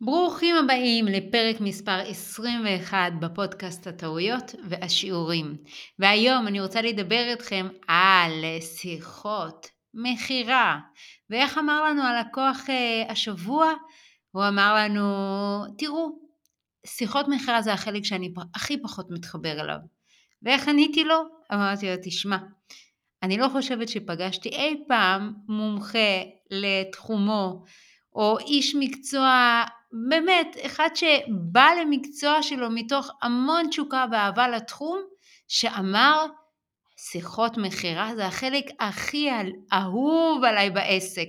ברוכים הבאים לפרק מספר 21 בפודקאסט הטעויות והשיעורים. והיום אני רוצה לדבר איתכם על שיחות מכירה. ואיך אמר לנו הלקוח אה, השבוע? הוא אמר לנו, תראו, שיחות מכירה זה החלק שאני הכי פחות מתחבר אליו. ואיך עניתי לו? אמרתי לו, תשמע, אני לא חושבת שפגשתי אי פעם מומחה לתחומו או איש מקצוע באמת, אחד שבא למקצוע שלו מתוך המון תשוקה ואהבה לתחום, שאמר, שיחות מכירה זה החלק הכי אהוב עליי בעסק.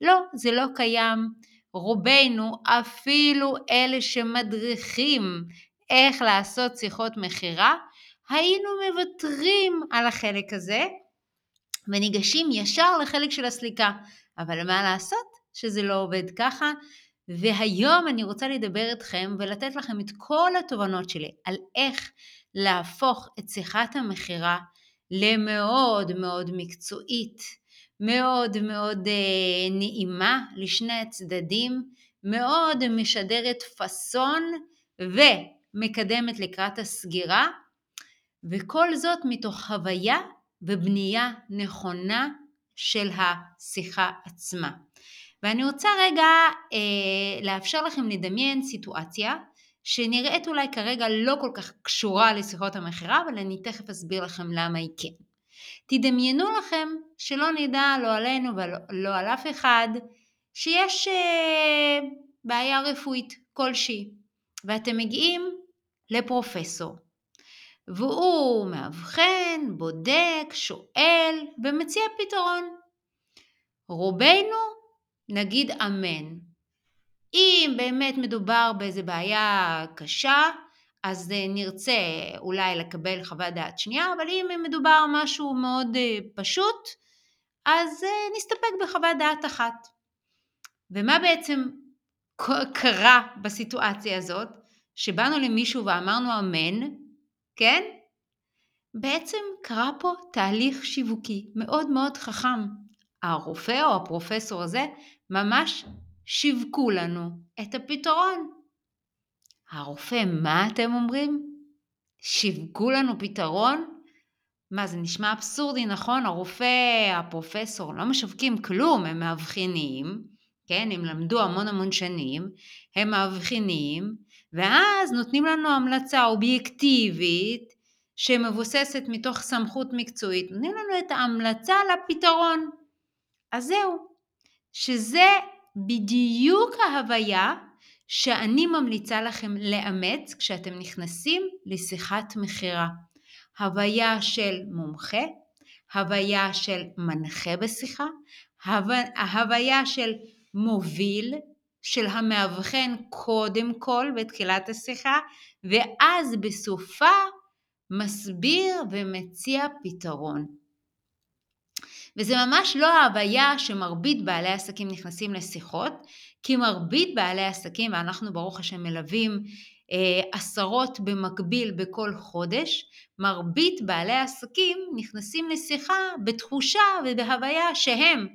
לא, זה לא קיים. רובנו, אפילו אלה שמדריכים איך לעשות שיחות מכירה, היינו מוותרים על החלק הזה וניגשים ישר לחלק של הסליקה. אבל מה לעשות שזה לא עובד ככה, והיום אני רוצה לדבר איתכם ולתת לכם את כל התובנות שלי על איך להפוך את שיחת המכירה למאוד מאוד מקצועית, מאוד מאוד אה, נעימה לשני הצדדים, מאוד משדרת פאסון ומקדמת לקראת הסגירה, וכל זאת מתוך הוויה ובנייה נכונה של השיחה עצמה. ואני רוצה רגע אה, לאפשר לכם לדמיין סיטואציה שנראית אולי כרגע לא כל כך קשורה לשיחות המכירה, אבל אני תכף אסביר לכם למה היא כן. תדמיינו לכם שלא נדע לא עלינו ולא על אף אחד שיש אה, בעיה רפואית כלשהי, ואתם מגיעים לפרופסור, והוא מאבחן, בודק, שואל ומציע פתרון. רובנו נגיד אמן. אם באמת מדובר באיזה בעיה קשה, אז אה, נרצה אולי לקבל חוות דעת שנייה, אבל אם מדובר משהו מאוד אה, פשוט, אז אה, נסתפק בחוות דעת אחת. ומה בעצם קרה בסיטואציה הזאת? שבאנו למישהו ואמרנו אמן, כן? בעצם קרה פה תהליך שיווקי מאוד מאוד חכם. הרופא או הפרופסור הזה ממש שיווקו לנו את הפתרון. הרופא, מה אתם אומרים? שיווקו לנו פתרון? מה, זה נשמע אבסורדי, נכון? הרופא, הפרופסור, לא משווקים כלום, הם מאבחנים, כן? הם למדו המון המון שנים, הם מאבחנים, ואז נותנים לנו המלצה אובייקטיבית שמבוססת מתוך סמכות מקצועית, נותנים לנו את ההמלצה לפתרון. אז זהו, שזה בדיוק ההוויה שאני ממליצה לכם לאמץ כשאתם נכנסים לשיחת מכירה. הוויה של מומחה, הוויה של מנחה בשיחה, ההוויה של מוביל, של המאבחן קודם כל בתחילת השיחה, ואז בסופה מסביר ומציע פתרון. וזה ממש לא ההוויה שמרבית בעלי עסקים נכנסים לשיחות, כי מרבית בעלי עסקים, ואנחנו ברוך השם מלווים אה, עשרות במקביל בכל חודש, מרבית בעלי עסקים נכנסים לשיחה בתחושה ובהוויה שהם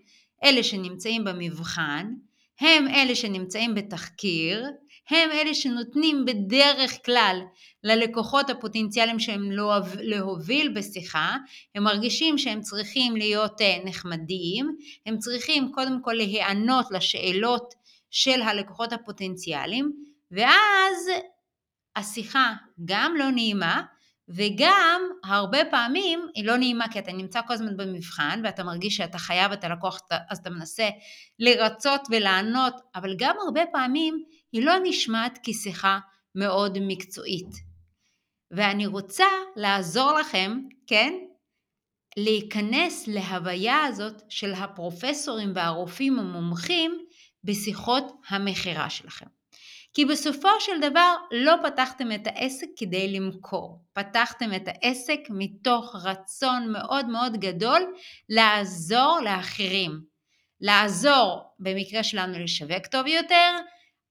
אלה שנמצאים במבחן, הם אלה שנמצאים בתחקיר, הם אלה שנותנים בדרך כלל ללקוחות הפוטנציאליים שהם לא להוביל בשיחה, הם מרגישים שהם צריכים להיות אה, נחמדים, הם צריכים קודם כל להיענות לשאלות של הלקוחות הפוטנציאליים, ואז השיחה גם לא נעימה, וגם הרבה פעמים היא לא נעימה כי אתה נמצא כל הזמן במבחן ואתה מרגיש שאתה חייב את הלקוח אז אתה מנסה לרצות ולענות אבל גם הרבה פעמים היא לא נשמעת כשיחה מאוד מקצועית. ואני רוצה לעזור לכם, כן, להיכנס להוויה הזאת של הפרופסורים והרופאים המומחים בשיחות המכירה שלכם. כי בסופו של דבר לא פתחתם את העסק כדי למכור, פתחתם את העסק מתוך רצון מאוד מאוד גדול לעזור לאחרים. לעזור במקרה שלנו לשווק טוב יותר,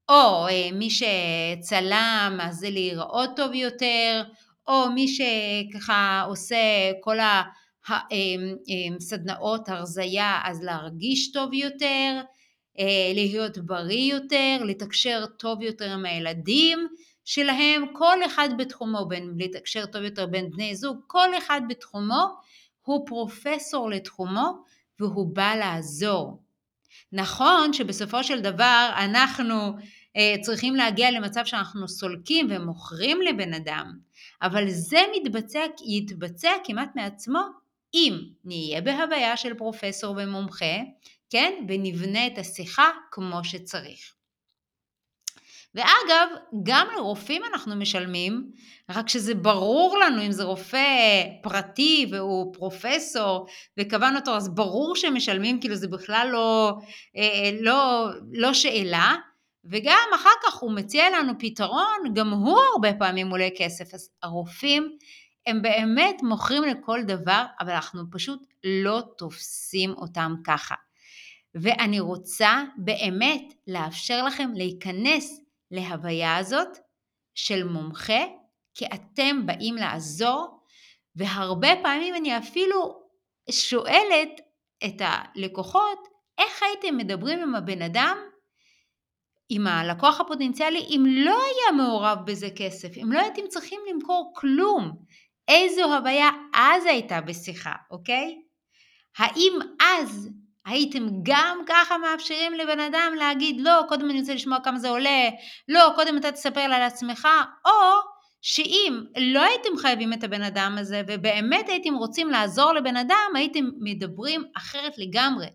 או אה, מי שצלם אז זה להיראות טוב יותר, או מי שככה עושה כל הסדנאות אה, אה, הרזייה אז להרגיש טוב יותר, להיות בריא יותר, לתקשר טוב יותר עם הילדים שלהם, כל אחד בתחומו, בין לתקשר טוב יותר בין בני זוג, כל אחד בתחומו הוא פרופסור לתחומו והוא בא לעזור. נכון שבסופו של דבר אנחנו אה, צריכים להגיע למצב שאנחנו סולקים ומוכרים לבן אדם, אבל זה מתבצע, יתבצע כמעט מעצמו אם נהיה בהוויה של פרופסור ומומחה, כן, ונבנה את השיחה כמו שצריך. ואגב, גם לרופאים אנחנו משלמים, רק שזה ברור לנו אם זה רופא פרטי והוא פרופסור וקבענו אותו, אז ברור שמשלמים, כאילו זה בכלל לא, אה, לא, לא שאלה. וגם אחר כך הוא מציע לנו פתרון, גם הוא הרבה פעמים עולה כסף. אז הרופאים הם באמת מוכרים לכל דבר, אבל אנחנו פשוט לא תופסים אותם ככה. ואני רוצה באמת לאפשר לכם להיכנס להוויה הזאת של מומחה, כי אתם באים לעזור, והרבה פעמים אני אפילו שואלת את הלקוחות, איך הייתם מדברים עם הבן אדם, עם הלקוח הפוטנציאלי, אם לא היה מעורב בזה כסף, אם לא הייתם צריכים למכור כלום, איזו הוויה אז הייתה בשיחה, אוקיי? האם אז הייתם גם ככה מאפשרים לבן אדם להגיד לא, קודם אני רוצה לשמוע כמה זה עולה, לא, קודם אתה תספר על עצמך, או שאם לא הייתם חייבים את הבן אדם הזה ובאמת הייתם רוצים לעזור לבן אדם, הייתם מדברים אחרת לגמרי,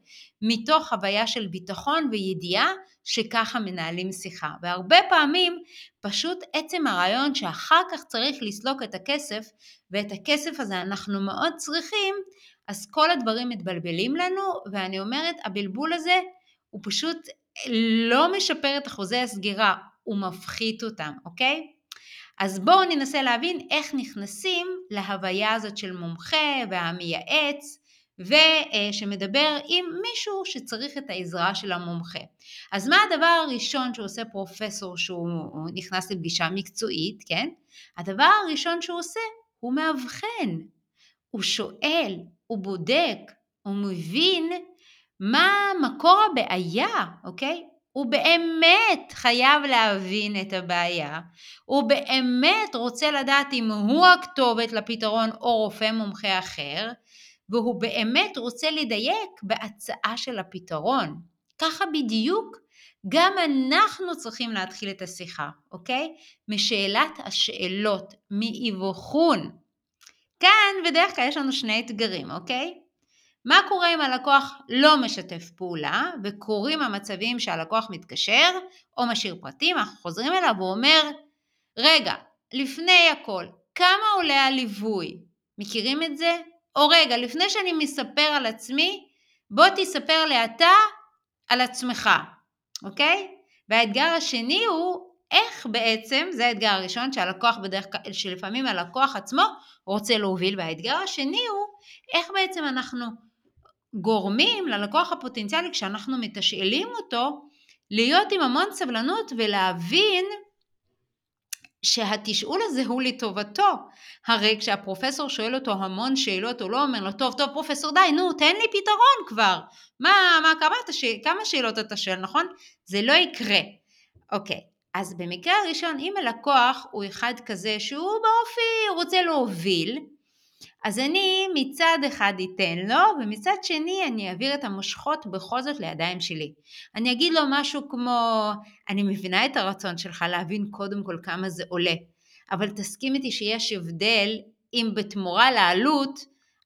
מתוך חוויה של ביטחון וידיעה שככה מנהלים שיחה. והרבה פעמים פשוט עצם הרעיון שאחר כך צריך לסלוק את הכסף, ואת הכסף הזה אנחנו מאוד צריכים, אז כל הדברים מתבלבלים לנו, ואני אומרת, הבלבול הזה הוא פשוט לא משפר את אחוזי הסגירה, הוא מפחית אותם, אוקיי? אז בואו ננסה להבין איך נכנסים להוויה הזאת של מומחה והמייעץ ושמדבר עם מישהו שצריך את העזרה של המומחה. אז מה הדבר הראשון שעושה פרופסור שהוא נכנס לפגישה מקצועית, כן? הדבר הראשון שהוא עושה הוא מאבחן, הוא שואל, הוא בודק, הוא מבין מה מקור הבעיה, אוקיי? הוא באמת חייב להבין את הבעיה, הוא באמת רוצה לדעת אם הוא הכתובת לפתרון או רופא מומחה אחר, והוא באמת רוצה לדייק בהצעה של הפתרון. ככה בדיוק גם אנחנו צריכים להתחיל את השיחה, אוקיי? משאלת השאלות, מאבחון. כאן בדרך כלל יש לנו שני אתגרים, אוקיי? מה קורה אם הלקוח לא משתף פעולה וקורים המצבים שהלקוח מתקשר או משאיר פרטים, אנחנו חוזרים אליו והוא אומר, רגע, לפני הכל, כמה עולה הליווי? מכירים את זה? או רגע, לפני שאני מספר על עצמי, בוא תספר לי אתה על עצמך, אוקיי? והאתגר השני הוא איך בעצם, זה האתגר הראשון שהלקוח בדרך כלל, שלפעמים הלקוח עצמו רוצה להוביל, והאתגר השני הוא איך בעצם אנחנו גורמים ללקוח הפוטנציאלי כשאנחנו מתשאלים אותו להיות עם המון סבלנות ולהבין שהתשאול הזה הוא לטובתו. הרי כשהפרופסור שואל אותו המון שאלות, הוא לא אומר לו, טוב, טוב, פרופסור, די, נו, תן לי פתרון כבר. מה, מה, כמה, ש... כמה שאלות אתה שואל, נכון? זה לא יקרה. אוקיי, אז במקרה הראשון, אם הלקוח הוא אחד כזה שהוא באופי רוצה להוביל, אז אני מצד אחד אתן לו, ומצד שני אני אעביר את המושכות בכל זאת לידיים שלי. אני אגיד לו משהו כמו, אני מבינה את הרצון שלך להבין קודם כל כמה זה עולה, אבל תסכים איתי שיש הבדל אם בתמורה לעלות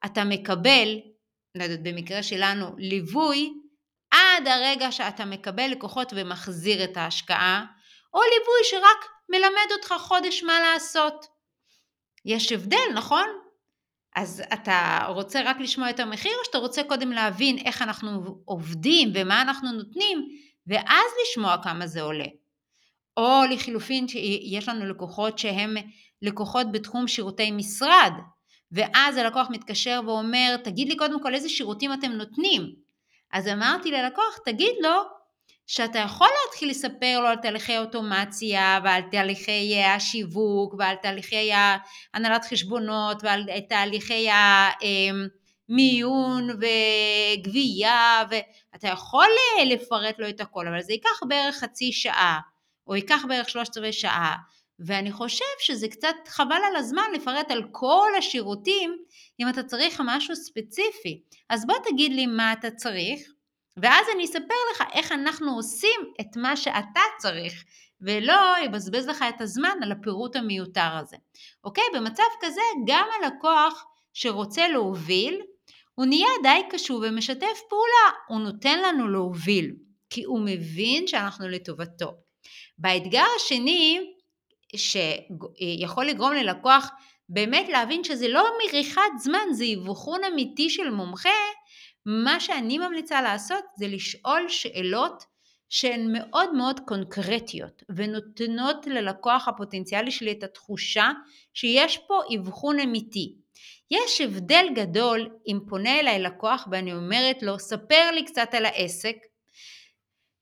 אתה מקבל, לא יודעת, במקרה שלנו, ליווי, עד הרגע שאתה מקבל לקוחות ומחזיר את ההשקעה, או ליווי שרק מלמד אותך חודש מה לעשות. יש הבדל, נכון? אז אתה רוצה רק לשמוע את המחיר, או שאתה רוצה קודם להבין איך אנחנו עובדים ומה אנחנו נותנים, ואז לשמוע כמה זה עולה. או לחילופין שיש לנו לקוחות שהם לקוחות בתחום שירותי משרד, ואז הלקוח מתקשר ואומר, תגיד לי קודם כל איזה שירותים אתם נותנים. אז אמרתי ללקוח, תגיד לו שאתה יכול להתחיל לספר לו על תהליכי אוטומציה ועל תהליכי השיווק ועל תהליכי הנהלת חשבונות ועל תהליכי מיון וגבייה, ואתה יכול אה, לפרט לו את הכל, אבל זה ייקח בערך חצי שעה, או ייקח בערך שלושת רבעי שעה. ואני חושב שזה קצת חבל על הזמן לפרט על כל השירותים אם אתה צריך משהו ספציפי. אז בוא תגיד לי מה אתה צריך, ואז אני אספר לך איך אנחנו עושים את מה שאתה צריך, ולא יבזבז לך את הזמן על הפירוט המיותר הזה. אוקיי? במצב כזה גם הלקוח שרוצה להוביל, הוא נהיה די קשוב ומשתף פעולה, הוא נותן לנו להוביל, כי הוא מבין שאנחנו לטובתו. באתגר השני, שיכול לגרום ללקוח באמת להבין שזה לא מריחת זמן, זה אבחון אמיתי של מומחה, מה שאני ממליצה לעשות זה לשאול שאלות שהן מאוד מאוד קונקרטיות ונותנות ללקוח הפוטנציאלי שלי את התחושה שיש פה אבחון אמיתי. יש הבדל גדול אם פונה אליי לקוח ואני אומרת לו, ספר לי קצת על העסק,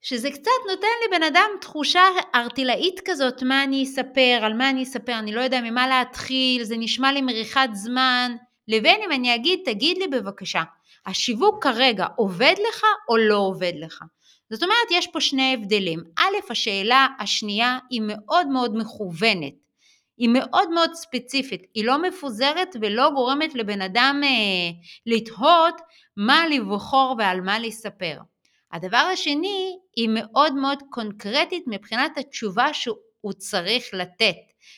שזה קצת נותן לבן אדם תחושה ארטילאית כזאת, מה אני אספר, על מה אני אספר, אני לא יודע ממה להתחיל, זה נשמע לי מריחת זמן, לבין אם אני אגיד, תגיד לי בבקשה, השיווק כרגע עובד לך או לא עובד לך? זאת אומרת, יש פה שני הבדלים. א', השאלה השנייה היא מאוד מאוד מכוונת. היא מאוד מאוד ספציפית, היא לא מפוזרת ולא גורמת לבן אדם אה, לתהות מה לבחור ועל מה לספר. הדבר השני, היא מאוד מאוד קונקרטית מבחינת התשובה שהוא צריך לתת.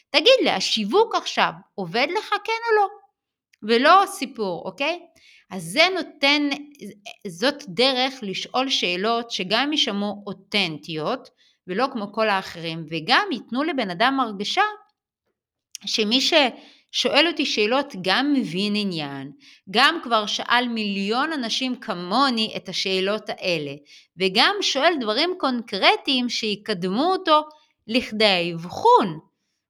תגיד לי, השיווק עכשיו עובד לך כן או לא? ולא סיפור, אוקיי? אז זה נותן, זאת דרך לשאול שאלות שגם יישמעו אותנטיות ולא כמו כל האחרים וגם ייתנו לבן אדם הרגשה שמי ששואל אותי שאלות גם מבין עניין, גם כבר שאל מיליון אנשים כמוני את השאלות האלה וגם שואל דברים קונקרטיים שיקדמו אותו לכדי האבחון,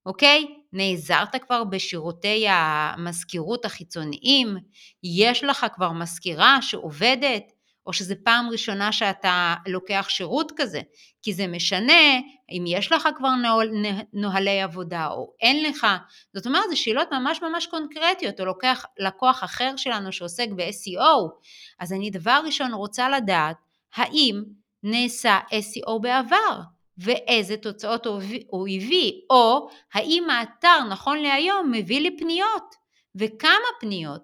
אוקיי? נעזרת כבר בשירותי המזכירות החיצוניים? יש לך כבר מזכירה שעובדת? או שזו פעם ראשונה שאתה לוקח שירות כזה? כי זה משנה אם יש לך כבר נוהל, נוהלי עבודה או אין לך. זאת אומרת, זה שאלות ממש ממש קונקרטיות, או לוקח לקוח אחר שלנו שעוסק ב-SEO, אז אני דבר ראשון רוצה לדעת האם נעשה SEO בעבר. ואיזה תוצאות הוא הביא, או האם האתר נכון להיום מביא לי פניות, וכמה פניות.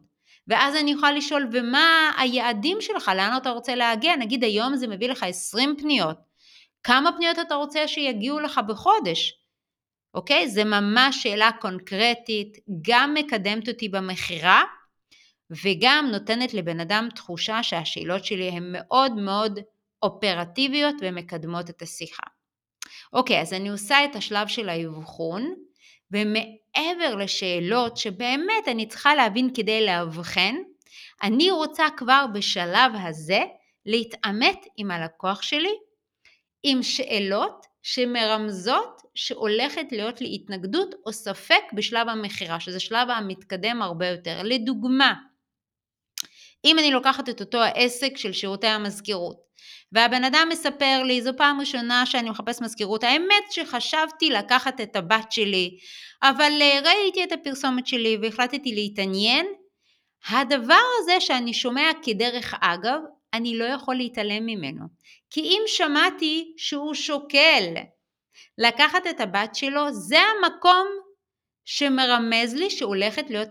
ואז אני יכולה לשאול, ומה היעדים שלך, לאן אתה רוצה להגיע? נגיד היום זה מביא לך 20 פניות. כמה פניות אתה רוצה שיגיעו לך בחודש? אוקיי? זה ממש שאלה קונקרטית, גם מקדמת אותי במכירה, וגם נותנת לבן אדם תחושה שהשאלות שלי הן מאוד מאוד אופרטיביות ומקדמות את השיחה. אוקיי, אז אני עושה את השלב של האבחון, ומעבר לשאלות שבאמת אני צריכה להבין כדי לאבחן, אני רוצה כבר בשלב הזה להתעמת עם הלקוח שלי עם שאלות שמרמזות שהולכת להיות לי התנגדות או ספק בשלב המכירה, שזה שלב המתקדם הרבה יותר. לדוגמה, אם אני לוקחת את אותו העסק של שירותי המזכירות, והבן אדם מספר לי, זו פעם ראשונה שאני מחפש מזכירות, האמת שחשבתי לקחת את הבת שלי, אבל אה, ראיתי את הפרסומת שלי והחלטתי להתעניין. הדבר הזה שאני שומע כדרך אגב, אני לא יכול להתעלם ממנו. כי אם שמעתי שהוא שוקל לקחת את הבת שלו, זה המקום שמרמז לי שהולכת להיות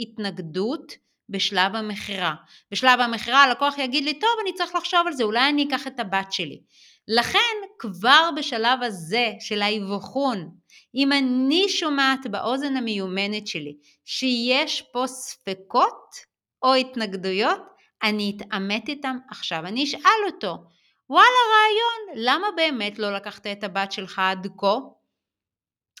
התנגדות בשלב המכירה. בשלב המכירה הלקוח יגיד לי, טוב, אני צריך לחשוב על זה, אולי אני אקח את הבת שלי. לכן, כבר בשלב הזה של האבחון, אם אני שומעת באוזן המיומנת שלי שיש פה ספקות או התנגדויות, אני אתעמת איתם עכשיו. אני אשאל אותו, וואלה רעיון, למה באמת לא לקחת את הבת שלך עד כה?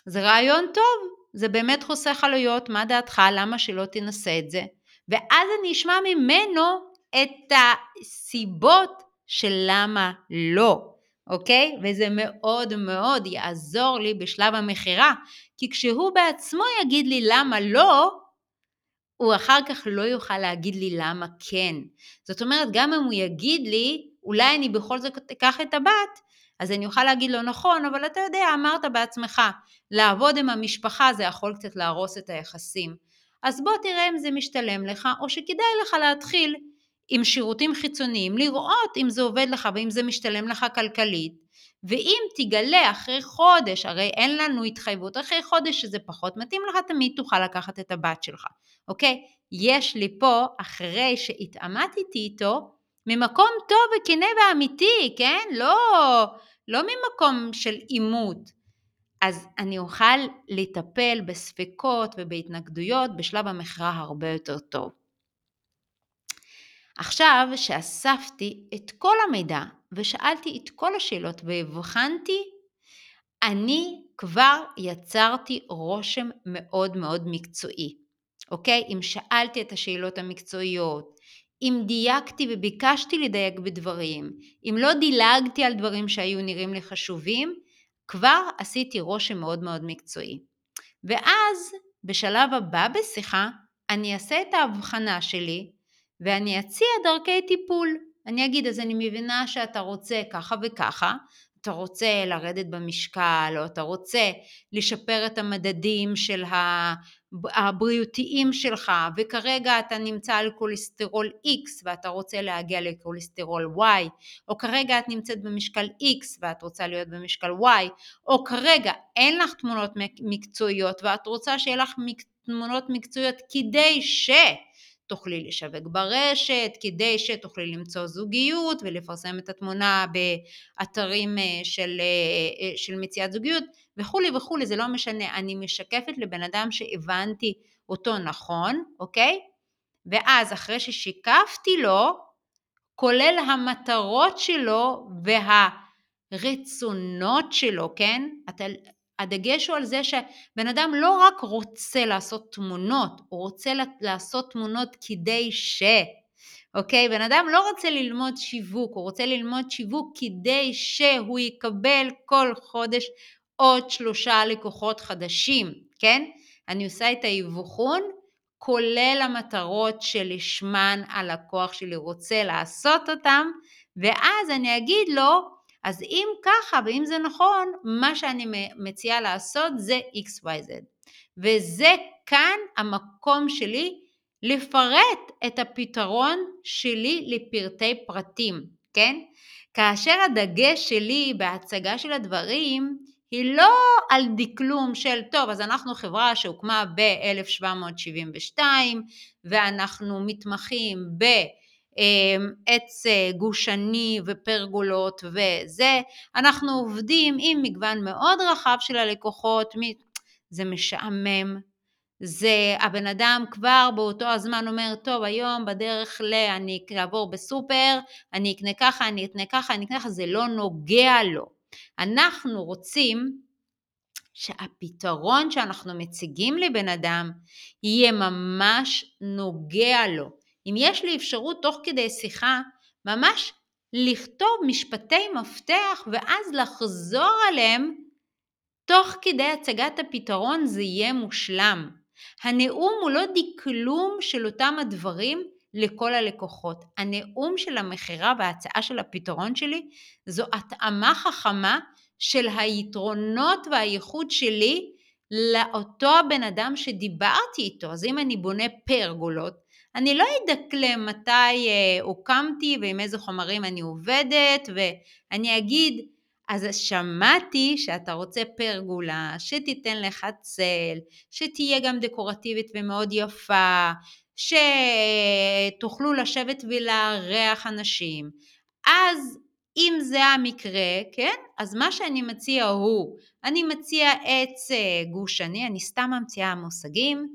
זה רעיון טוב, זה באמת חוסך עלויות, מה דעתך, למה שלא תנסה את זה? ואז אני אשמע ממנו את הסיבות של למה לא, אוקיי? וזה מאוד מאוד יעזור לי בשלב המכירה, כי כשהוא בעצמו יגיד לי למה לא, הוא אחר כך לא יוכל להגיד לי למה כן. זאת אומרת, גם אם הוא יגיד לי, אולי אני בכל זאת אקח את הבת, אז אני אוכל להגיד לו, נכון, אבל אתה יודע, אמרת בעצמך, לעבוד עם המשפחה זה יכול קצת להרוס את היחסים. אז בוא תראה אם זה משתלם לך, או שכדאי לך להתחיל עם שירותים חיצוניים, לראות אם זה עובד לך ואם זה משתלם לך כלכלית, ואם תגלה אחרי חודש, הרי אין לנו התחייבות, אחרי חודש שזה פחות מתאים לך, תמיד תוכל לקחת את הבת שלך, אוקיי? יש לי פה, אחרי שהתעמתתי איתו, ממקום טוב וכנה ואמיתי, כן? לא, לא ממקום של עימות. אז אני אוכל לטפל בספקות ובהתנגדויות בשלב המכירה הרבה יותר טוב. עכשיו שאספתי את כל המידע ושאלתי את כל השאלות והבחנתי, אני כבר יצרתי רושם מאוד מאוד מקצועי, אוקיי? אם שאלתי את השאלות המקצועיות, אם דייקתי וביקשתי לדייק בדברים, אם לא דילגתי על דברים שהיו נראים לי חשובים, כבר עשיתי רושם מאוד מאוד מקצועי. ואז בשלב הבא בשיחה אני אעשה את ההבחנה שלי ואני אציע דרכי טיפול. אני אגיד, אז אני מבינה שאתה רוצה ככה וככה, אתה רוצה לרדת במשקל, או אתה רוצה לשפר את המדדים של הבריאותיים שלך, וכרגע אתה נמצא על כולסטרול X ואתה רוצה להגיע לכולסטרול Y, או כרגע את נמצאת במשקל X ואת רוצה להיות במשקל Y, או כרגע אין לך תמונות מקצועיות ואת רוצה שיהיה לך תמונות מקצועיות כדי ש... תוכלי לשווק ברשת, כדי שתוכלי למצוא זוגיות ולפרסם את התמונה באתרים אה, של, אה, אה, של מציאת זוגיות וכולי וכולי, זה לא משנה, אני משקפת לבן אדם שהבנתי אותו נכון, אוקיי? ואז אחרי ששיקפתי לו, כולל המטרות שלו והרצונות שלו, כן? אתה, הדגש הוא על זה שבן אדם לא רק רוצה לעשות תמונות, הוא רוצה לעשות תמונות כדי ש... אוקיי? בן אדם לא רוצה ללמוד שיווק, הוא רוצה ללמוד שיווק כדי שהוא יקבל כל חודש עוד שלושה לקוחות חדשים, כן? אני עושה את האבחון כולל המטרות שלשמן הלקוח שלי רוצה לעשות אותם, ואז אני אגיד לו, אז אם ככה ואם זה נכון, מה שאני מציעה לעשות זה XYZ. וזה כאן המקום שלי לפרט את הפתרון שלי לפרטי פרטים, כן? כאשר הדגש שלי בהצגה של הדברים היא לא על דקלום של טוב אז אנחנו חברה שהוקמה ב-1772 ואנחנו מתמחים ב... אמ, עץ אה, גושני ופרגולות וזה, אנחנו עובדים עם מגוון מאוד רחב של הלקוחות, זה משעמם, זה הבן אדם כבר באותו הזמן אומר, טוב היום בדרך ל... אני אעבור בסופר, אני אקנה ככה, אני אקנה ככה, אני אקנה ככה, זה לא נוגע לו. אנחנו רוצים שהפתרון שאנחנו מציגים לבן אדם יהיה ממש נוגע לו. אם יש לי אפשרות תוך כדי שיחה ממש לכתוב משפטי מפתח ואז לחזור עליהם תוך כדי הצגת הפתרון זה יהיה מושלם. הנאום הוא לא דקלום של אותם הדברים לכל הלקוחות. הנאום של המכירה וההצעה של הפתרון שלי זו התאמה חכמה של היתרונות והייחוד שלי לאותו הבן אדם שדיברתי איתו. אז אם אני בונה פרגולות, אני לא אדקלם מתי אה, הוקמתי ועם איזה חומרים אני עובדת ואני אגיד אז שמעתי שאתה רוצה פרגולה שתיתן לך צל, שתהיה גם דקורטיבית ומאוד יפה, שתוכלו לשבת ולארח אנשים. אז אם זה המקרה, כן, אז מה שאני מציע הוא, אני מציע עץ אה, גושני, אני סתם ממציאה מושגים,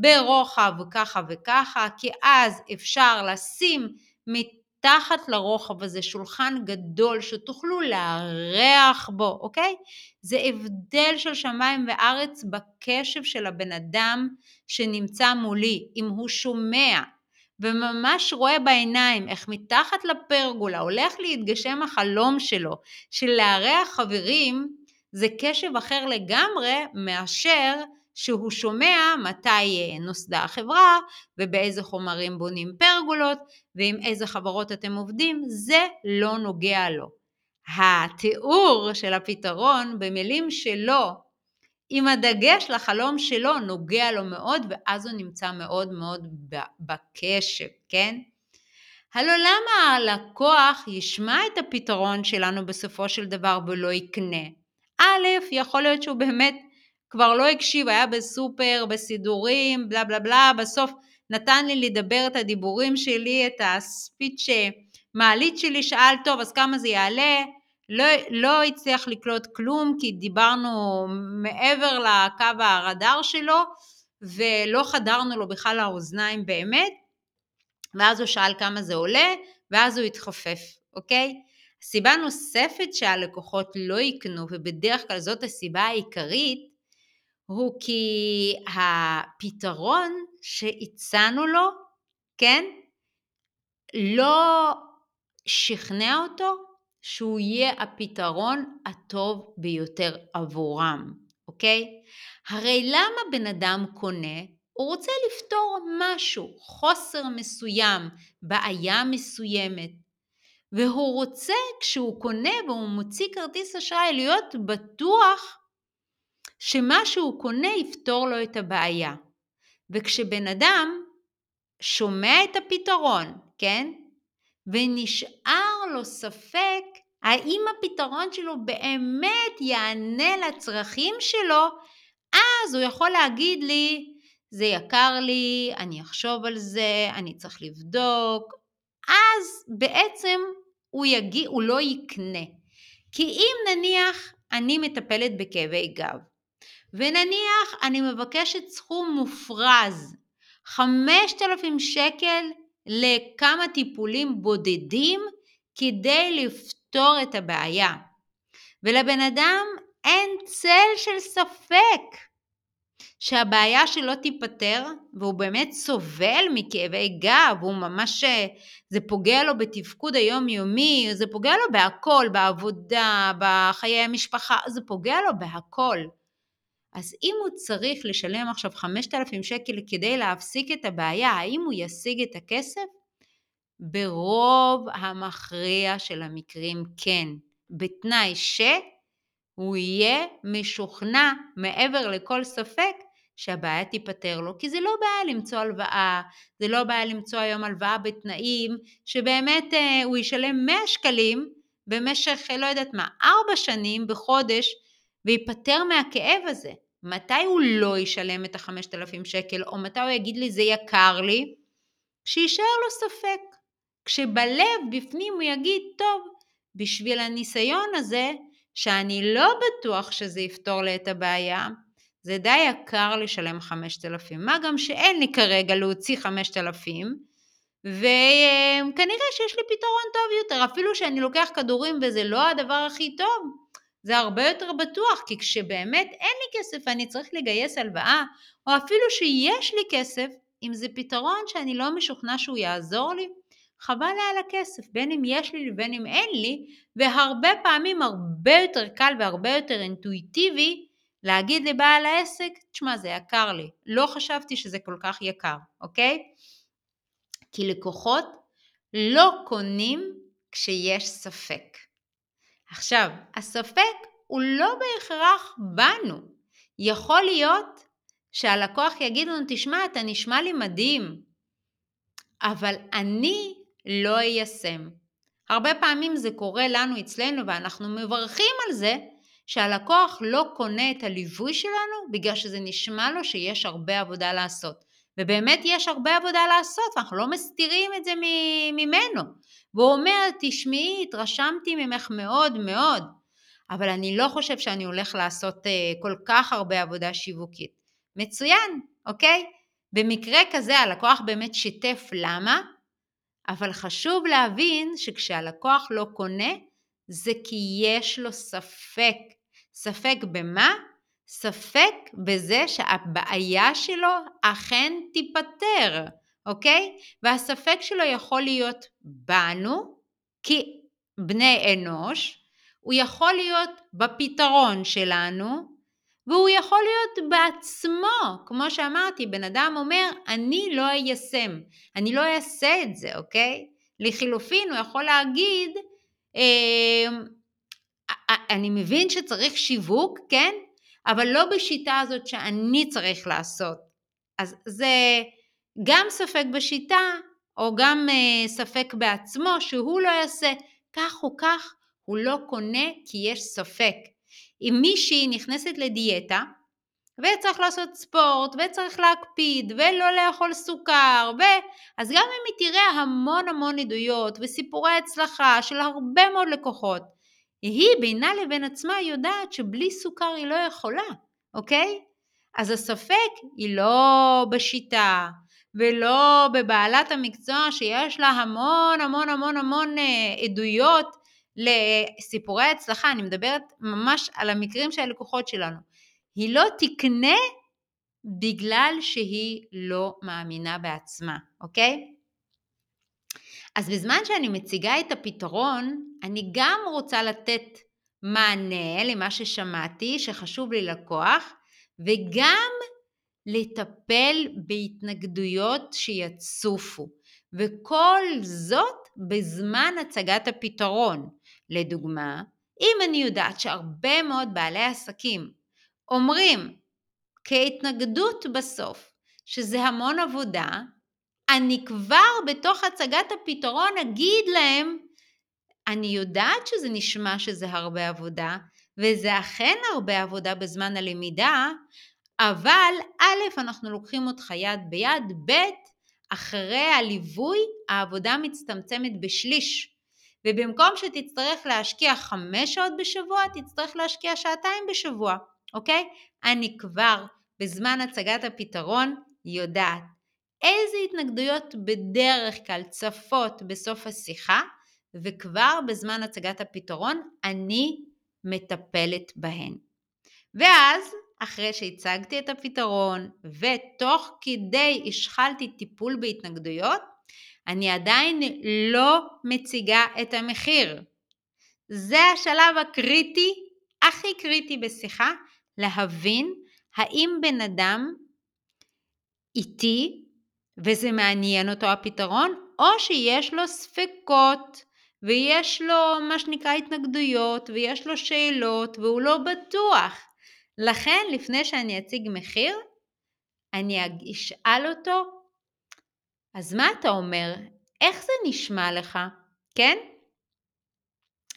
ברוחב ככה וככה, כי אז אפשר לשים מתחת לרוחב הזה שולחן גדול שתוכלו לארח בו, אוקיי? זה הבדל של שמיים וארץ בקשב של הבן אדם שנמצא מולי, אם הוא שומע וממש רואה בעיניים איך מתחת לפרגולה הולך להתגשם החלום שלו של לארח חברים, זה קשב אחר לגמרי מאשר שהוא שומע מתי אה, נוסדה החברה ובאיזה חומרים בונים פרגולות ועם איזה חברות אתם עובדים, זה לא נוגע לו. התיאור של הפתרון במילים שלו עם הדגש לחלום שלו, נוגע לו מאוד, ואז הוא נמצא מאוד מאוד בקשב, כן? הלו למה הלקוח ישמע את הפתרון שלנו בסופו של דבר ולא יקנה? א', יכול להיות שהוא באמת כבר לא הקשיב, היה בסופר, בסידורים, בלה בלה בלה, בסוף נתן לי לדבר את הדיבורים שלי, את הספיץ' מעלית שלי, שאל, טוב, אז כמה זה יעלה? לא, לא הצליח לקלוט כלום, כי דיברנו מעבר לקו הרדאר שלו, ולא חדרנו לו בכלל לאוזניים באמת, ואז הוא שאל כמה זה עולה, ואז הוא התחופף, אוקיי? סיבה נוספת שהלקוחות לא יקנו, ובדרך כלל זאת הסיבה העיקרית, הוא כי הפתרון שהצענו לו, כן, לא שכנע אותו שהוא יהיה הפתרון הטוב ביותר עבורם, אוקיי? הרי למה בן אדם קונה? הוא רוצה לפתור משהו, חוסר מסוים, בעיה מסוימת, והוא רוצה כשהוא קונה והוא מוציא כרטיס אשראי להיות בטוח שמה שהוא קונה יפתור לו את הבעיה. וכשבן אדם שומע את הפתרון, כן? ונשאר לו ספק האם הפתרון שלו באמת יענה לצרכים שלו, אז הוא יכול להגיד לי, זה יקר לי, אני אחשוב על זה, אני צריך לבדוק, אז בעצם הוא, יגיע, הוא לא יקנה. כי אם נניח אני מטפלת בכאבי גב, ונניח אני מבקשת סכום מופרז, 5,000 שקל לכמה טיפולים בודדים כדי לפתור את הבעיה. ולבן אדם אין צל של ספק שהבעיה שלו תיפתר, והוא באמת סובל מכאבי גב, הוא ממש, זה פוגע לו בתפקוד היומיומי, זה פוגע לו בהכל, בעבודה, בחיי המשפחה, זה פוגע לו בהכל. אז אם הוא צריך לשלם עכשיו 5,000 שקל כדי להפסיק את הבעיה, האם הוא ישיג את הכסף? ברוב המכריע של המקרים כן, בתנאי שהוא יהיה משוכנע מעבר לכל ספק שהבעיה תיפתר לו, כי זה לא בעיה למצוא הלוואה, זה לא בעיה למצוא היום הלוואה בתנאים שבאמת אה, הוא ישלם 100 שקלים במשך, לא יודעת מה, 4 שנים בחודש וייפטר מהכאב הזה. מתי הוא לא ישלם את החמשת אלפים שקל, או מתי הוא יגיד לי זה יקר לי? שיישאר לו ספק. כשבלב בפנים הוא יגיד, טוב, בשביל הניסיון הזה, שאני לא בטוח שזה יפתור לי את הבעיה, זה די יקר לשלם חמשת אלפים. מה גם שאין לי כרגע להוציא חמשת אלפים, וכנראה שיש לי פתרון טוב יותר, אפילו שאני לוקח כדורים וזה לא הדבר הכי טוב, זה הרבה יותר בטוח, כי כשבאמת אין לי כסף ואני צריך לגייס הלוואה, או אפילו שיש לי כסף, אם זה פתרון שאני לא משוכנע שהוא יעזור לי, חבל לי על הכסף, בין אם יש לי ובין אם אין לי, והרבה פעמים הרבה יותר קל והרבה יותר אינטואיטיבי להגיד לבעל העסק, תשמע זה יקר לי, לא חשבתי שזה כל כך יקר, אוקיי? כי לקוחות לא קונים כשיש ספק. עכשיו, הספק הוא לא בהכרח בנו. יכול להיות שהלקוח יגיד לנו, תשמע, אתה נשמע לי מדהים, אבל אני לא איישם. הרבה פעמים זה קורה לנו אצלנו ואנחנו מברכים על זה שהלקוח לא קונה את הליווי שלנו בגלל שזה נשמע לו שיש הרבה עבודה לעשות. ובאמת יש הרבה עבודה לעשות, ואנחנו לא מסתירים את זה ממנו. והוא אומר, תשמעי, התרשמתי ממך מאוד מאוד, אבל אני לא חושב שאני הולך לעשות uh, כל כך הרבה עבודה שיווקית. מצוין, אוקיי? במקרה כזה הלקוח באמת שיתף למה, אבל חשוב להבין שכשהלקוח לא קונה, זה כי יש לו ספק. ספק במה? ספק בזה שהבעיה שלו אכן תיפתר, אוקיי? והספק שלו יכול להיות בנו, כבני אנוש, הוא יכול להיות בפתרון שלנו, והוא יכול להיות בעצמו, כמו שאמרתי, בן אדם אומר, אני לא איישם, אני לא אעשה את זה, אוקיי? לחילופין, הוא יכול להגיד, אה, אני מבין שצריך שיווק, כן? אבל לא בשיטה הזאת שאני צריך לעשות. אז זה גם ספק בשיטה, או גם אה, ספק בעצמו, שהוא לא יעשה כך או כך, הוא לא קונה כי יש ספק. אם מישהי נכנסת לדיאטה, וצריך לעשות ספורט, וצריך להקפיד, ולא לאכול סוכר, ו... אז גם אם היא תראה המון המון עדויות וסיפורי הצלחה של הרבה מאוד לקוחות, היא בינה לבין עצמה יודעת שבלי סוכר היא לא יכולה, אוקיי? אז הספק היא לא בשיטה, ולא בבעלת המקצוע שיש לה המון המון המון המון אה, עדויות לסיפורי הצלחה, אני מדברת ממש על המקרים של הלקוחות שלנו. היא לא תקנה בגלל שהיא לא מאמינה בעצמה, אוקיי? אז בזמן שאני מציגה את הפתרון, אני גם רוצה לתת מענה למה ששמעתי שחשוב לי לקוח, וגם לטפל בהתנגדויות שיצופו, וכל זאת בזמן הצגת הפתרון. לדוגמה, אם אני יודעת שהרבה מאוד בעלי עסקים אומרים כהתנגדות בסוף שזה המון עבודה, אני כבר בתוך הצגת הפתרון אגיד להם, אני יודעת שזה נשמע שזה הרבה עבודה, וזה אכן הרבה עבודה בזמן הלמידה, אבל א', אנחנו לוקחים אותך יד ביד, ב', אחרי הליווי העבודה מצטמצמת בשליש. ובמקום שתצטרך להשקיע חמש שעות בשבוע, תצטרך להשקיע שעתיים בשבוע, אוקיי? אני כבר בזמן הצגת הפתרון יודעת איזה התנגדויות בדרך כלל צפות בסוף השיחה, וכבר בזמן הצגת הפתרון אני מטפלת בהן. ואז, אחרי שהצגתי את הפתרון ותוך כדי השחלתי טיפול בהתנגדויות, אני עדיין לא מציגה את המחיר. זה השלב הקריטי, הכי קריטי בשיחה, להבין האם בן אדם איתי וזה מעניין אותו הפתרון, או שיש לו ספקות ויש לו מה שנקרא התנגדויות ויש לו שאלות והוא לא בטוח. לכן לפני שאני אציג מחיר, אני אשאל אותו, אז מה אתה אומר? איך זה נשמע לך? כן?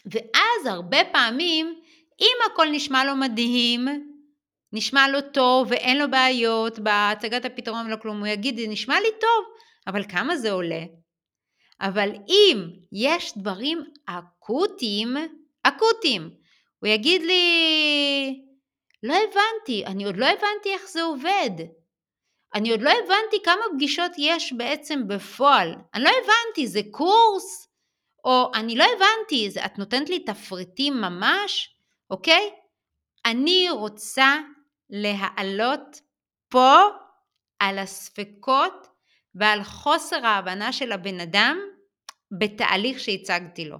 ואז הרבה פעמים, אם הכל נשמע לו מדהים, נשמע לו טוב ואין לו בעיות בהצגת הפתרון ולא כלום, הוא יגיד, זה נשמע לי טוב, אבל כמה זה עולה? אבל אם יש דברים אקוטיים, אקוטיים, הוא יגיד לי, לא הבנתי, אני עוד לא הבנתי איך זה עובד. אני עוד לא הבנתי כמה פגישות יש בעצם בפועל. אני לא הבנתי, זה קורס? או אני לא הבנתי, את נותנת לי תפריטים ממש? אוקיי? אני רוצה להעלות פה על הספקות ועל חוסר ההבנה של הבן אדם בתהליך שהצגתי לו.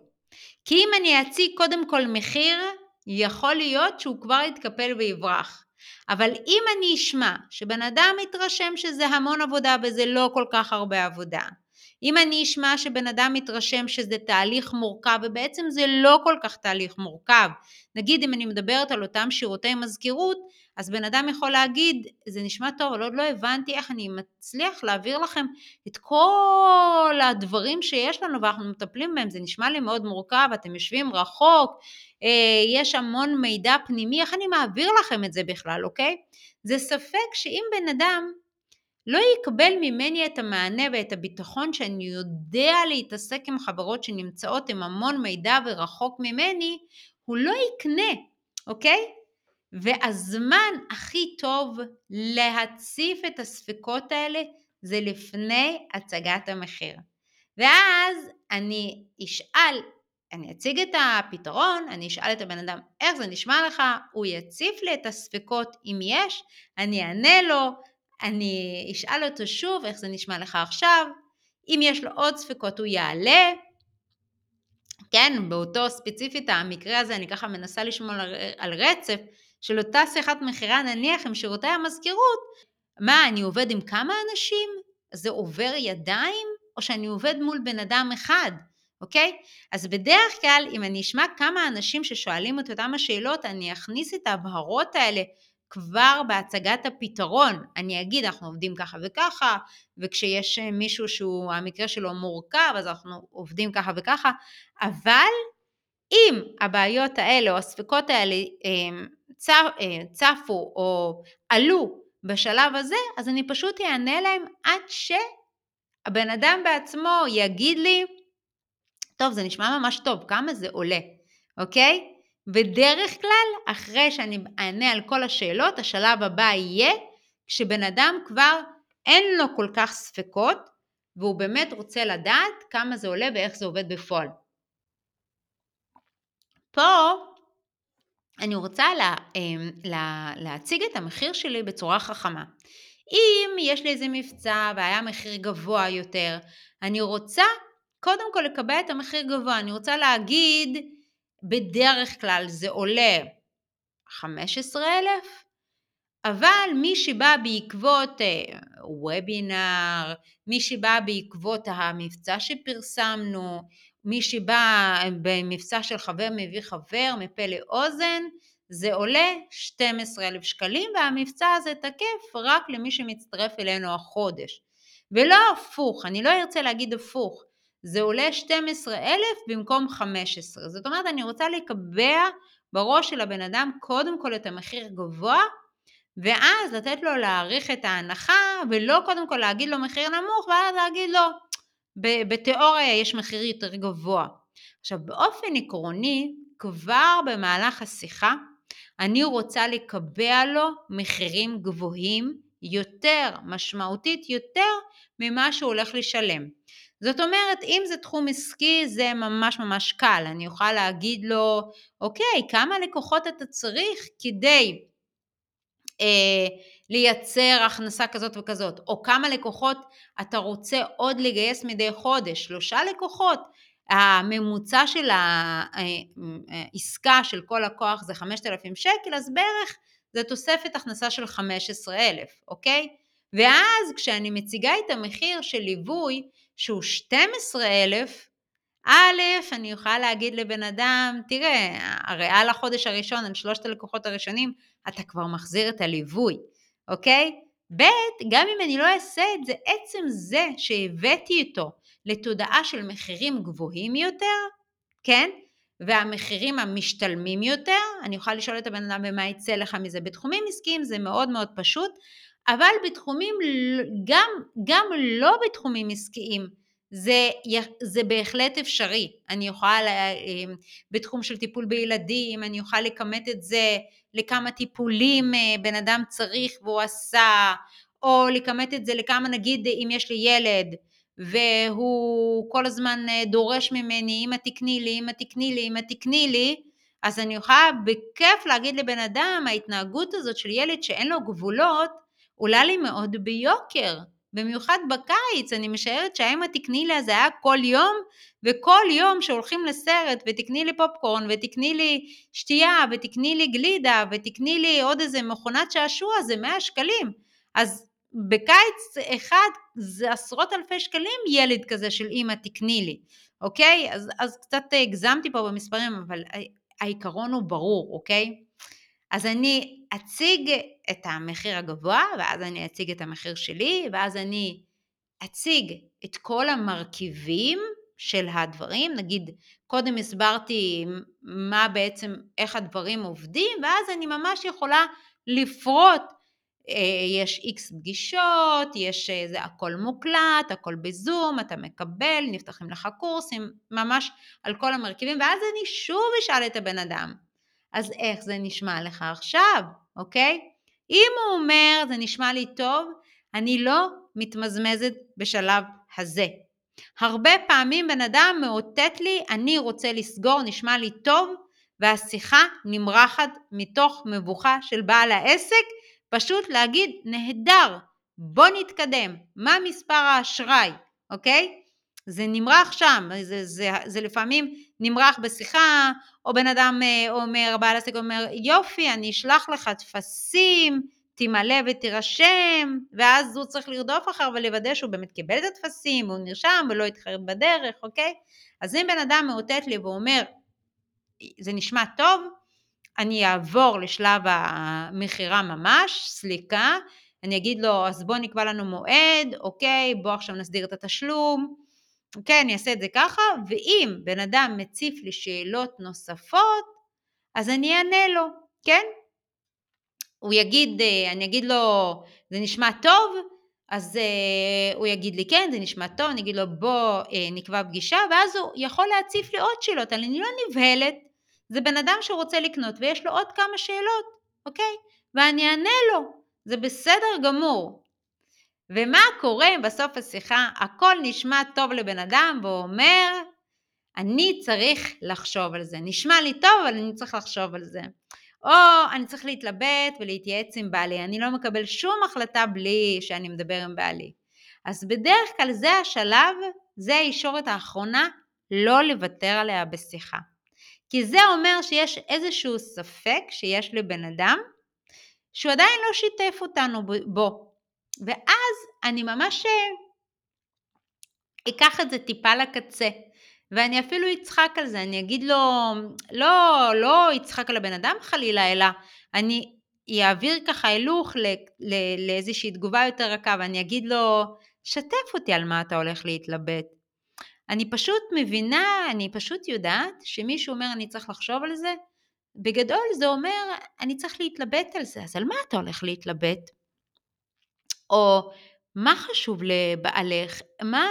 כי אם אני אציג קודם כל מחיר, יכול להיות שהוא כבר יתקפל ויברח. אבל אם אני אשמע שבן אדם מתרשם שזה המון עבודה וזה לא כל כך הרבה עבודה, אם אני אשמע שבן אדם מתרשם שזה תהליך מורכב, ובעצם זה לא כל כך תהליך מורכב, נגיד אם אני מדברת על אותם שירותי מזכירות, אז בן אדם יכול להגיד, זה נשמע טוב, אבל עוד לא הבנתי איך אני מצליח להעביר לכם את כל הדברים שיש לנו ואנחנו מטפלים בהם, זה נשמע לי מאוד מורכב, אתם יושבים רחוק, אה, יש המון מידע פנימי, איך אני מעביר לכם את זה בכלל, אוקיי? זה ספק שאם בן אדם לא יקבל ממני את המענה ואת הביטחון שאני יודע להתעסק עם חברות שנמצאות עם המון מידע ורחוק ממני, הוא לא יקנה, אוקיי? והזמן הכי טוב להציף את הספקות האלה זה לפני הצגת המחיר. ואז אני אשאל, אני אציג את הפתרון, אני אשאל את הבן אדם איך זה נשמע לך, הוא יציף לי את הספקות אם יש, אני אענה לו, אני אשאל אותו שוב איך זה נשמע לך עכשיו, אם יש לו עוד ספקות הוא יעלה, כן, באותו ספציפית המקרה הזה אני ככה מנסה לשמור על, רצף של אותה שיחת מכירה נניח עם שירותי המזכירות, מה אני עובד עם כמה אנשים? זה עובר ידיים או שאני עובד מול בן אדם אחד? אוקיי? אז בדרך כלל אם אני אשמע כמה אנשים ששואלים את אותם השאלות, אני אכניס את ההבהרות האלה כבר בהצגת הפתרון. אני אגיד, אנחנו עובדים ככה וככה, וכשיש מישהו שהוא, המקרה שלו מורכב, אז אנחנו עובדים ככה וככה, אבל אם הבעיות האלה או הספקות האלה אמ, אה, צפו או עלו בשלב הזה, אז אני פשוט אענה להם עד שהבן אדם בעצמו יגיד לי, טוב, זה נשמע ממש טוב, כמה זה עולה, אוקיי? בדרך כלל, אחרי שאני אענה על כל השאלות, השלב הבא יהיה כשבן אדם כבר אין לו כל כך ספקות, והוא באמת רוצה לדעת כמה זה עולה ואיך זה עובד בפועל. פה אני רוצה לה, אמ, לה, להציג את המחיר שלי בצורה חכמה. אם יש לי איזה מבצע והיה מחיר גבוה יותר, אני רוצה קודם כל לקבע את המחיר גבוה. אני רוצה להגיד, בדרך כלל זה עולה 15,000, אבל מי שבא בעקבות וובינר, מי שבא בעקבות המבצע שפרסמנו, מי שבא במבצע של חבר מביא חבר, מפה לאוזן, זה עולה 12,000 שקלים והמבצע הזה תקף רק למי שמצטרף אלינו החודש. ולא הפוך, אני לא ארצה להגיד הפוך, זה עולה 12,000 במקום 15. זאת אומרת, אני רוצה לקבע בראש של הבן אדם קודם כל את המחיר גבוה, ואז לתת לו להעריך את ההנחה, ולא קודם כל להגיד לו מחיר נמוך, ואז להגיד לו, בתיאוריה יש מחיר יותר גבוה. עכשיו, באופן עקרוני, כבר במהלך השיחה, אני רוצה לקבע לו מחירים גבוהים יותר, משמעותית יותר, ממה שהוא הולך לשלם. זאת אומרת, אם זה תחום עסקי זה ממש ממש קל, אני אוכל להגיד לו, אוקיי, כמה לקוחות אתה צריך כדי אה, לייצר הכנסה כזאת וכזאת, או כמה לקוחות אתה רוצה עוד לגייס מדי חודש, שלושה לקוחות, הממוצע של העסקה של כל לקוח זה 5,000 שקל, אז בערך זה תוספת הכנסה של 15,000, אוקיי? ואז כשאני מציגה את המחיר של ליווי שהוא 12,000, א', אני יכולה להגיד לבן אדם, תראה, הרי על החודש הראשון, על שלושת הלקוחות הראשונים, אתה כבר מחזיר את הליווי, אוקיי? ב', גם אם אני לא אעשה את זה, עצם זה שהבאתי איתו לתודעה של מחירים גבוהים יותר, כן? והמחירים המשתלמים יותר, אני יכולה לשאול את הבן אדם ומה יצא לך מזה. בתחומים עסקיים זה מאוד מאוד פשוט, אבל בתחומים, גם, גם לא בתחומים עסקיים, זה, זה בהחלט אפשרי. אני יכולה, אמ, בתחום של טיפול בילדים, אני יכולה לכמת את זה לכמה טיפולים אה, בן אדם צריך והוא עשה, או לכמת את זה לכמה, נגיד אם יש לי ילד, והוא כל הזמן אה, דורש ממני, אמא תקני לי, אמא תקני לי, אמא תקני לי, אז אני יכולה בכיף להגיד לבן אדם, ההתנהגות הזאת של ילד שאין לו גבולות, עולה לי מאוד ביוקר. במיוחד בקיץ, אני משערת שהאמא תקני לי, זה היה כל יום, וכל יום שהולכים לסרט, ותקני לי פופקורן, ותקני לי שתייה, ותקני לי גלידה, ותקני לי עוד איזה מכונת שעשוע, זה 100 שקלים. אז בקיץ אחד זה עשרות אלפי שקלים ילד כזה של אימא תקני לי, אוקיי? אז, אז קצת הגזמתי פה במספרים, אבל העיקרון הוא ברור, אוקיי? אז אני אציג את המחיר הגבוה, ואז אני אציג את המחיר שלי, ואז אני אציג את כל המרכיבים של הדברים, נגיד קודם הסברתי מה בעצם, איך הדברים עובדים, ואז אני ממש יכולה לפרוט, אה, יש איקס פגישות, יש, זה הכל מוקלט, הכל בזום, אתה מקבל, נפתחים לך קורסים, ממש על כל המרכיבים, ואז אני שוב אשאל את הבן אדם, אז איך זה נשמע לך עכשיו, אוקיי? אם הוא אומר זה נשמע לי טוב, אני לא מתמזמזת בשלב הזה. הרבה פעמים בן אדם מאותת לי, אני רוצה לסגור, נשמע לי טוב, והשיחה נמרחת מתוך מבוכה של בעל העסק, פשוט להגיד, נהדר, בוא נתקדם, מה מספר האשראי, אוקיי? זה נמרח שם, זה, זה, זה לפעמים נמרח בשיחה, או בן אדם אה, אומר, בעל עסק אומר, יופי, אני אשלח לך טפסים, תמלא ותירשם, ואז הוא צריך לרדוף אחר ולוודא שהוא באמת קיבל את הטפסים, הוא נרשם ולא יתחרט בדרך, אוקיי? אז אם בן אדם מאותת לי ואומר, זה נשמע טוב, אני אעבור לשלב המכירה ממש, סליקה, אני אגיד לו, אז בוא נקבע לנו מועד, אוקיי, בוא עכשיו נסדיר את התשלום, אוקיי, אני אעשה את זה ככה, ואם בן אדם מציף לי שאלות נוספות, אז אני אענה לו, כן? הוא יגיד, אה, אני אגיד לו, זה נשמע טוב? אז uh, הוא יגיד לי, כן, זה נשמע טוב, אני אגיד לו, בוא uh, נקבע פגישה, ואז הוא יכול להציף לי עוד שאלות, אני לא נבהלת, זה בן אדם שרוצה לקנות ויש לו עוד כמה שאלות, אוקיי? ואני אענה לו, זה בסדר גמור. ומה קורה אם בסוף השיחה הכל נשמע טוב לבן אדם והוא אומר, אני צריך לחשוב על זה. נשמע לי טוב, אבל אני צריך לחשוב על זה. או אני צריך להתלבט ולהתייעץ עם בעלי, אני לא מקבל שום החלטה בלי שאני מדבר עם בעלי. אז בדרך כלל זה השלב, זה הישורת האחרונה, לא לוותר עליה בשיחה. כי זה אומר שיש איזשהו ספק שיש לבן אדם, שהוא עדיין לא שיתף אותנו בו. ואז אני ממש אה, אקח את זה טיפה לקצה. ואני אפילו אצחק על זה, אני אגיד לו, לא, לא אצחק על הבן אדם חלילה, אלא אני אעביר ככה הילוך לאיזושהי תגובה יותר רכה, ואני אגיד לו, שתף אותי על מה אתה הולך להתלבט. אני פשוט מבינה, אני פשוט יודעת שמישהו אומר אני צריך לחשוב על זה, בגדול זה אומר אני צריך להתלבט על זה, אז על מה אתה הולך להתלבט? או מה חשוב לבעלך? מה,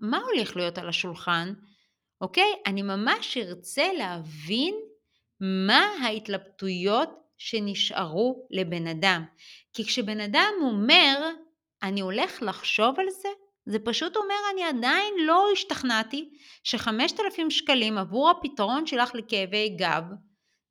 מה הולך להיות על השולחן? אוקיי? אני ממש ארצה להבין מה ההתלבטויות שנשארו לבן אדם. כי כשבן אדם אומר, אני הולך לחשוב על זה, זה פשוט אומר, אני עדיין לא השתכנעתי שחמשת אלפים שקלים עבור הפתרון שלך לכאבי גב,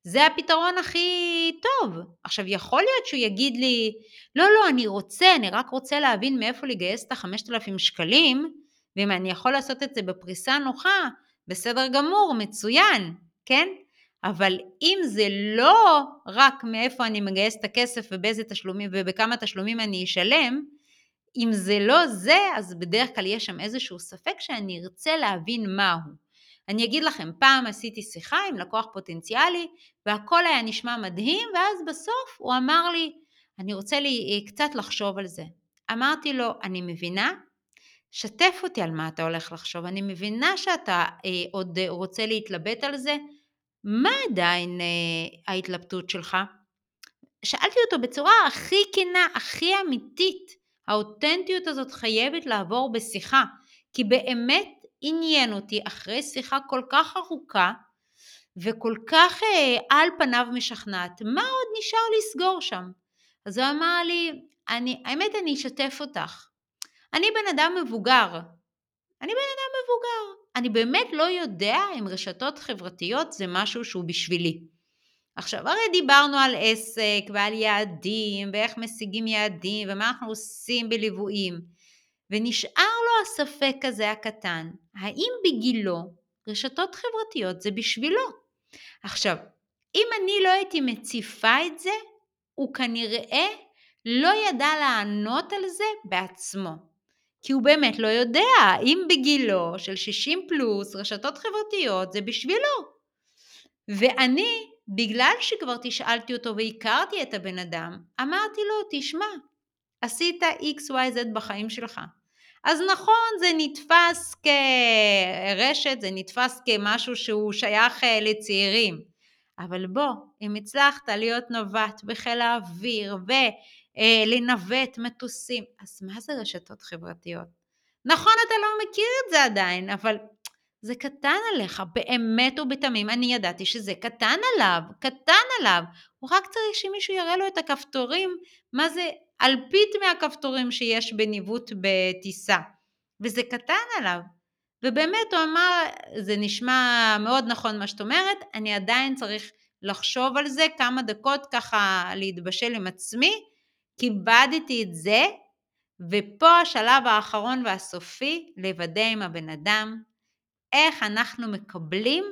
זה הפתרון הכי טוב. עכשיו, יכול להיות שהוא יגיד לי, לא, לא, אני רוצה, אני רק רוצה להבין מאיפה לגייס את החמשת אלפים שקלים, ואם אני יכול לעשות את זה בפריסה נוחה, בסדר גמור, מצוין, כן? אבל אם זה לא רק מאיפה אני מגייס את הכסף ובאיזה תשלומים ובכמה תשלומים אני אשלם, אם זה לא זה, אז בדרך כלל יש שם איזשהו ספק שאני ארצה להבין מהו. אני אגיד לכם, פעם עשיתי שיחה עם לקוח פוטנציאלי והכל היה נשמע מדהים ואז בסוף הוא אמר לי, אני רוצה לי קצת לחשוב על זה. אמרתי לו, אני מבינה, שתף אותי על מה אתה הולך לחשוב, אני מבינה שאתה אה, עוד רוצה להתלבט על זה, מה עדיין אה, ההתלבטות שלך? שאלתי אותו בצורה הכי כנה, הכי אמיתית, האותנטיות הזאת חייבת לעבור בשיחה, כי באמת עניין אותי אחרי שיחה כל כך ארוכה וכל כך אה, על פניו משכנעת, מה עוד נשאר לסגור שם? אז הוא אמר לי, אני, האמת אני אשתף אותך, אני בן אדם מבוגר. אני בן אדם מבוגר. אני באמת לא יודע אם רשתות חברתיות זה משהו שהוא בשבילי. עכשיו, הרי דיברנו על עסק ועל יעדים ואיך משיגים יעדים ומה אנחנו עושים בליוויים. ונשאר לו הספק הזה הקטן, האם בגילו רשתות חברתיות זה בשבילו? עכשיו, אם אני לא הייתי מציפה את זה, הוא כנראה לא ידע לענות על זה בעצמו. כי הוא באמת לא יודע אם בגילו של 60 פלוס רשתות חברתיות זה בשבילו. ואני, בגלל שכבר תשאלתי אותו והכרתי את הבן אדם, אמרתי לו, תשמע, עשית XYZ בחיים שלך. אז נכון, זה נתפס כרשת, זה נתפס כמשהו שהוא שייך אה, לצעירים. אבל בוא, אם הצלחת להיות נווט בחיל האוויר ו... אה, מטוסים. אז מה זה רשתות חברתיות? נכון, אתה לא מכיר את זה עדיין, אבל זה קטן עליך, באמת ובתמים. אני ידעתי שזה קטן עליו, קטן עליו. הוא רק צריך שמישהו יראה לו את הכפתורים, מה זה אלפית מהכפתורים שיש בניווט בטיסה. וזה קטן עליו. ובאמת הוא אמר, זה נשמע מאוד נכון מה שאת אומרת, אני עדיין צריך לחשוב על זה כמה דקות ככה להתבשל עם עצמי, כיבדתי את זה, ופה השלב האחרון והסופי, לוודא עם הבן אדם איך אנחנו מקבלים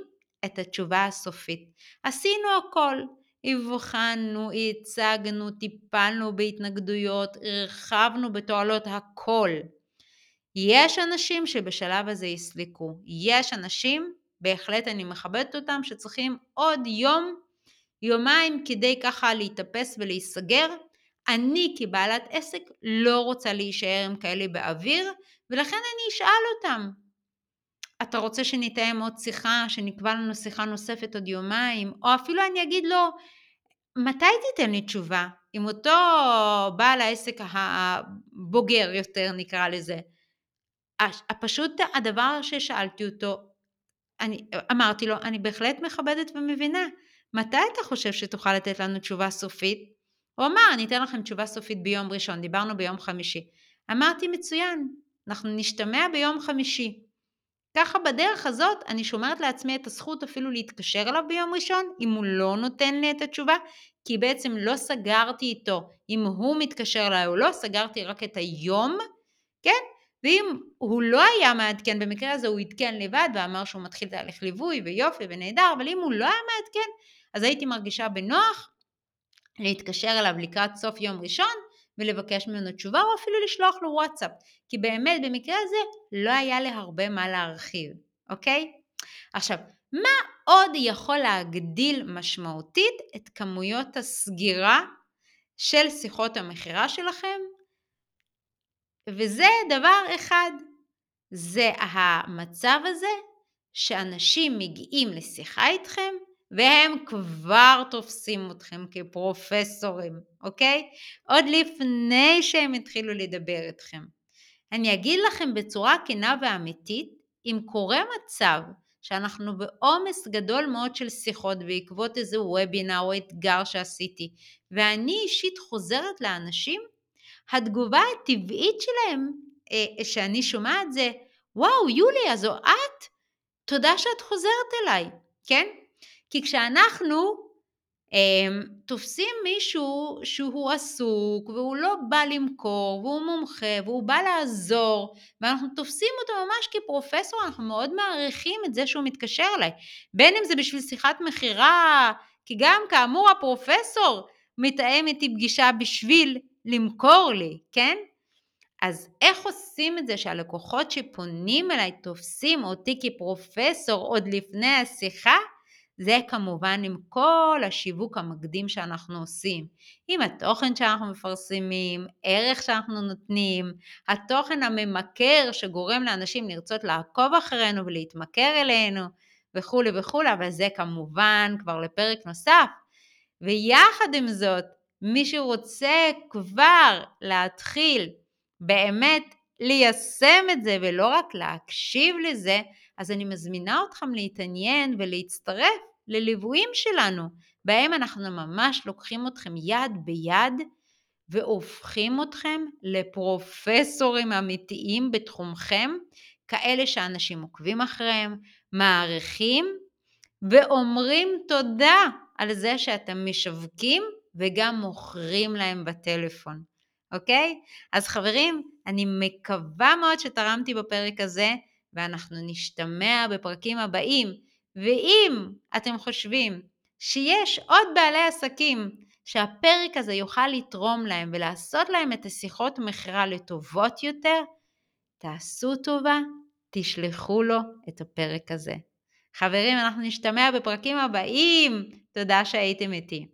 את התשובה הסופית. עשינו הכל, הבחנו, הצגנו, טיפלנו בהתנגדויות, הרחבנו בתועלות הכל. יש אנשים שבשלב הזה יסלקו, יש אנשים, בהחלט אני מכבדת אותם, שצריכים עוד יום יומיים כדי ככה להתאפס ולהיסגר. אני כבעלת עסק לא רוצה להישאר עם כאלה באוויר, ולכן אני אשאל אותם, אתה רוצה שנתאם עוד שיחה, שנקבע לנו שיחה נוספת עוד יומיים, או אפילו אני אגיד לו, מתי תיתן לי תשובה? עם אותו בעל העסק הבוגר יותר נקרא לזה. פשוט הדבר ששאלתי אותו, אני אמרתי לו, אני בהחלט מכבדת ומבינה, מתי אתה חושב שתוכל לתת לנו תשובה סופית? הוא אמר, אני אתן לכם תשובה סופית ביום ראשון, דיברנו ביום חמישי. אמרתי, מצוין, אנחנו נשתמע ביום חמישי. ככה בדרך הזאת אני שומרת לעצמי את הזכות אפילו להתקשר אליו ביום ראשון, אם הוא לא נותן לי את התשובה, כי בעצם לא סגרתי איתו אם הוא מתקשר אליי או לא, סגרתי רק את היום, כן? ואם הוא לא היה מעדכן, במקרה הזה הוא עדכן לבד ואמר שהוא מתחיל תהליך ליווי ויופי ונהדר, אבל אם הוא לא היה מעדכן, אז הייתי מרגישה בנוח להתקשר אליו לקראת סוף יום ראשון ולבקש ממנו תשובה או אפילו לשלוח לו וואטסאפ, כי באמת במקרה הזה לא היה לי הרבה מה להרחיב, אוקיי? עכשיו, מה עוד יכול להגדיל משמעותית את כמויות הסגירה של שיחות המכירה שלכם? וזה דבר אחד, זה המצב הזה שאנשים מגיעים לשיחה איתכם והם כבר תופסים אתכם כפרופסורים, אוקיי? עוד לפני שהם התחילו לדבר איתכם. אני אגיד לכם בצורה כנה ואמיתית, אם קורה מצב שאנחנו בעומס גדול מאוד של שיחות בעקבות איזה וובינר או אתגר שעשיתי, ואני אישית חוזרת לאנשים, התגובה הטבעית שלהם, אה, שאני שומעת זה, וואו, יולי, אז זו את? תודה שאת חוזרת אליי, כן? כי כשאנחנו אה, תופסים מישהו שהוא עסוק והוא לא בא למכור והוא מומחה והוא בא לעזור ואנחנו תופסים אותו ממש כפרופסור, אנחנו מאוד מעריכים את זה שהוא מתקשר אליי. בין אם זה בשביל שיחת מכירה, כי גם כאמור הפרופסור מתאם איתי פגישה בשביל למכור לי, כן? אז איך עושים את זה שהלקוחות שפונים אליי תופסים אותי כפרופסור עוד לפני השיחה? זה כמובן עם כל השיווק המקדים שאנחנו עושים, עם התוכן שאנחנו מפרסמים, ערך שאנחנו נותנים, התוכן הממכר שגורם לאנשים לרצות לעקוב אחרינו ולהתמכר אלינו וכולי וכולי, אבל זה כמובן כבר לפרק נוסף. ויחד עם זאת, מי שרוצה כבר להתחיל באמת ליישם את זה ולא רק להקשיב לזה, אז אני מזמינה אתכם להתעניין ולהצטרף לליוויים שלנו, בהם אנחנו ממש לוקחים אתכם יד ביד והופכים אתכם לפרופסורים אמיתיים בתחומכם, כאלה שאנשים עוקבים אחריהם, מעריכים ואומרים תודה על זה שאתם משווקים וגם מוכרים להם בטלפון, אוקיי? אז חברים, אני מקווה מאוד שתרמתי בפרק הזה. ואנחנו נשתמע בפרקים הבאים. ואם אתם חושבים שיש עוד בעלי עסקים שהפרק הזה יוכל לתרום להם ולעשות להם את השיחות מכירה לטובות יותר, תעשו טובה, תשלחו לו את הפרק הזה. חברים, אנחנו נשתמע בפרקים הבאים. תודה שהייתם איתי.